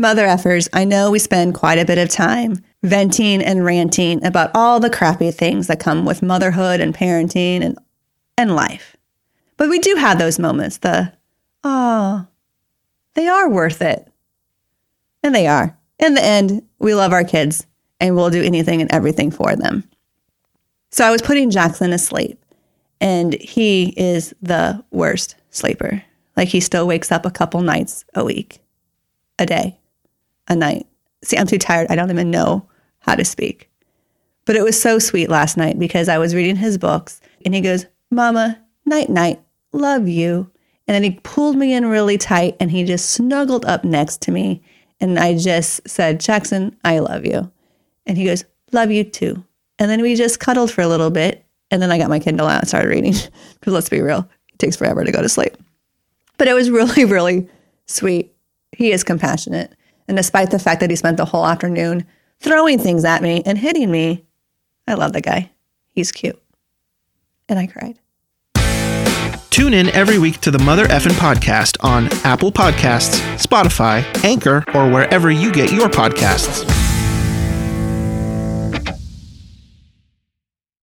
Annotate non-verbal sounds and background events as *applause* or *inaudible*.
Mother effers, I know we spend quite a bit of time venting and ranting about all the crappy things that come with motherhood and parenting and, and life. But we do have those moments, the, oh, they are worth it. And they are. In the end, we love our kids and we'll do anything and everything for them. So I was putting Jackson to sleep, and he is the worst sleeper. Like he still wakes up a couple nights a week, a day, a night. See, I'm too tired. I don't even know how to speak. But it was so sweet last night because I was reading his books and he goes, Mama, night, night, love you. And then he pulled me in really tight and he just snuggled up next to me. And I just said, Jackson, I love you. And he goes, Love you too. And then we just cuddled for a little bit. And then I got my Kindle out and started reading. *laughs* Because let's be real, it takes forever to go to sleep. But it was really, *laughs* really sweet. He is compassionate. And despite the fact that he spent the whole afternoon throwing things at me and hitting me, I love the guy. He's cute. And I cried. Tune in every week to the Mother Effin podcast on Apple Podcasts, Spotify, Anchor, or wherever you get your podcasts.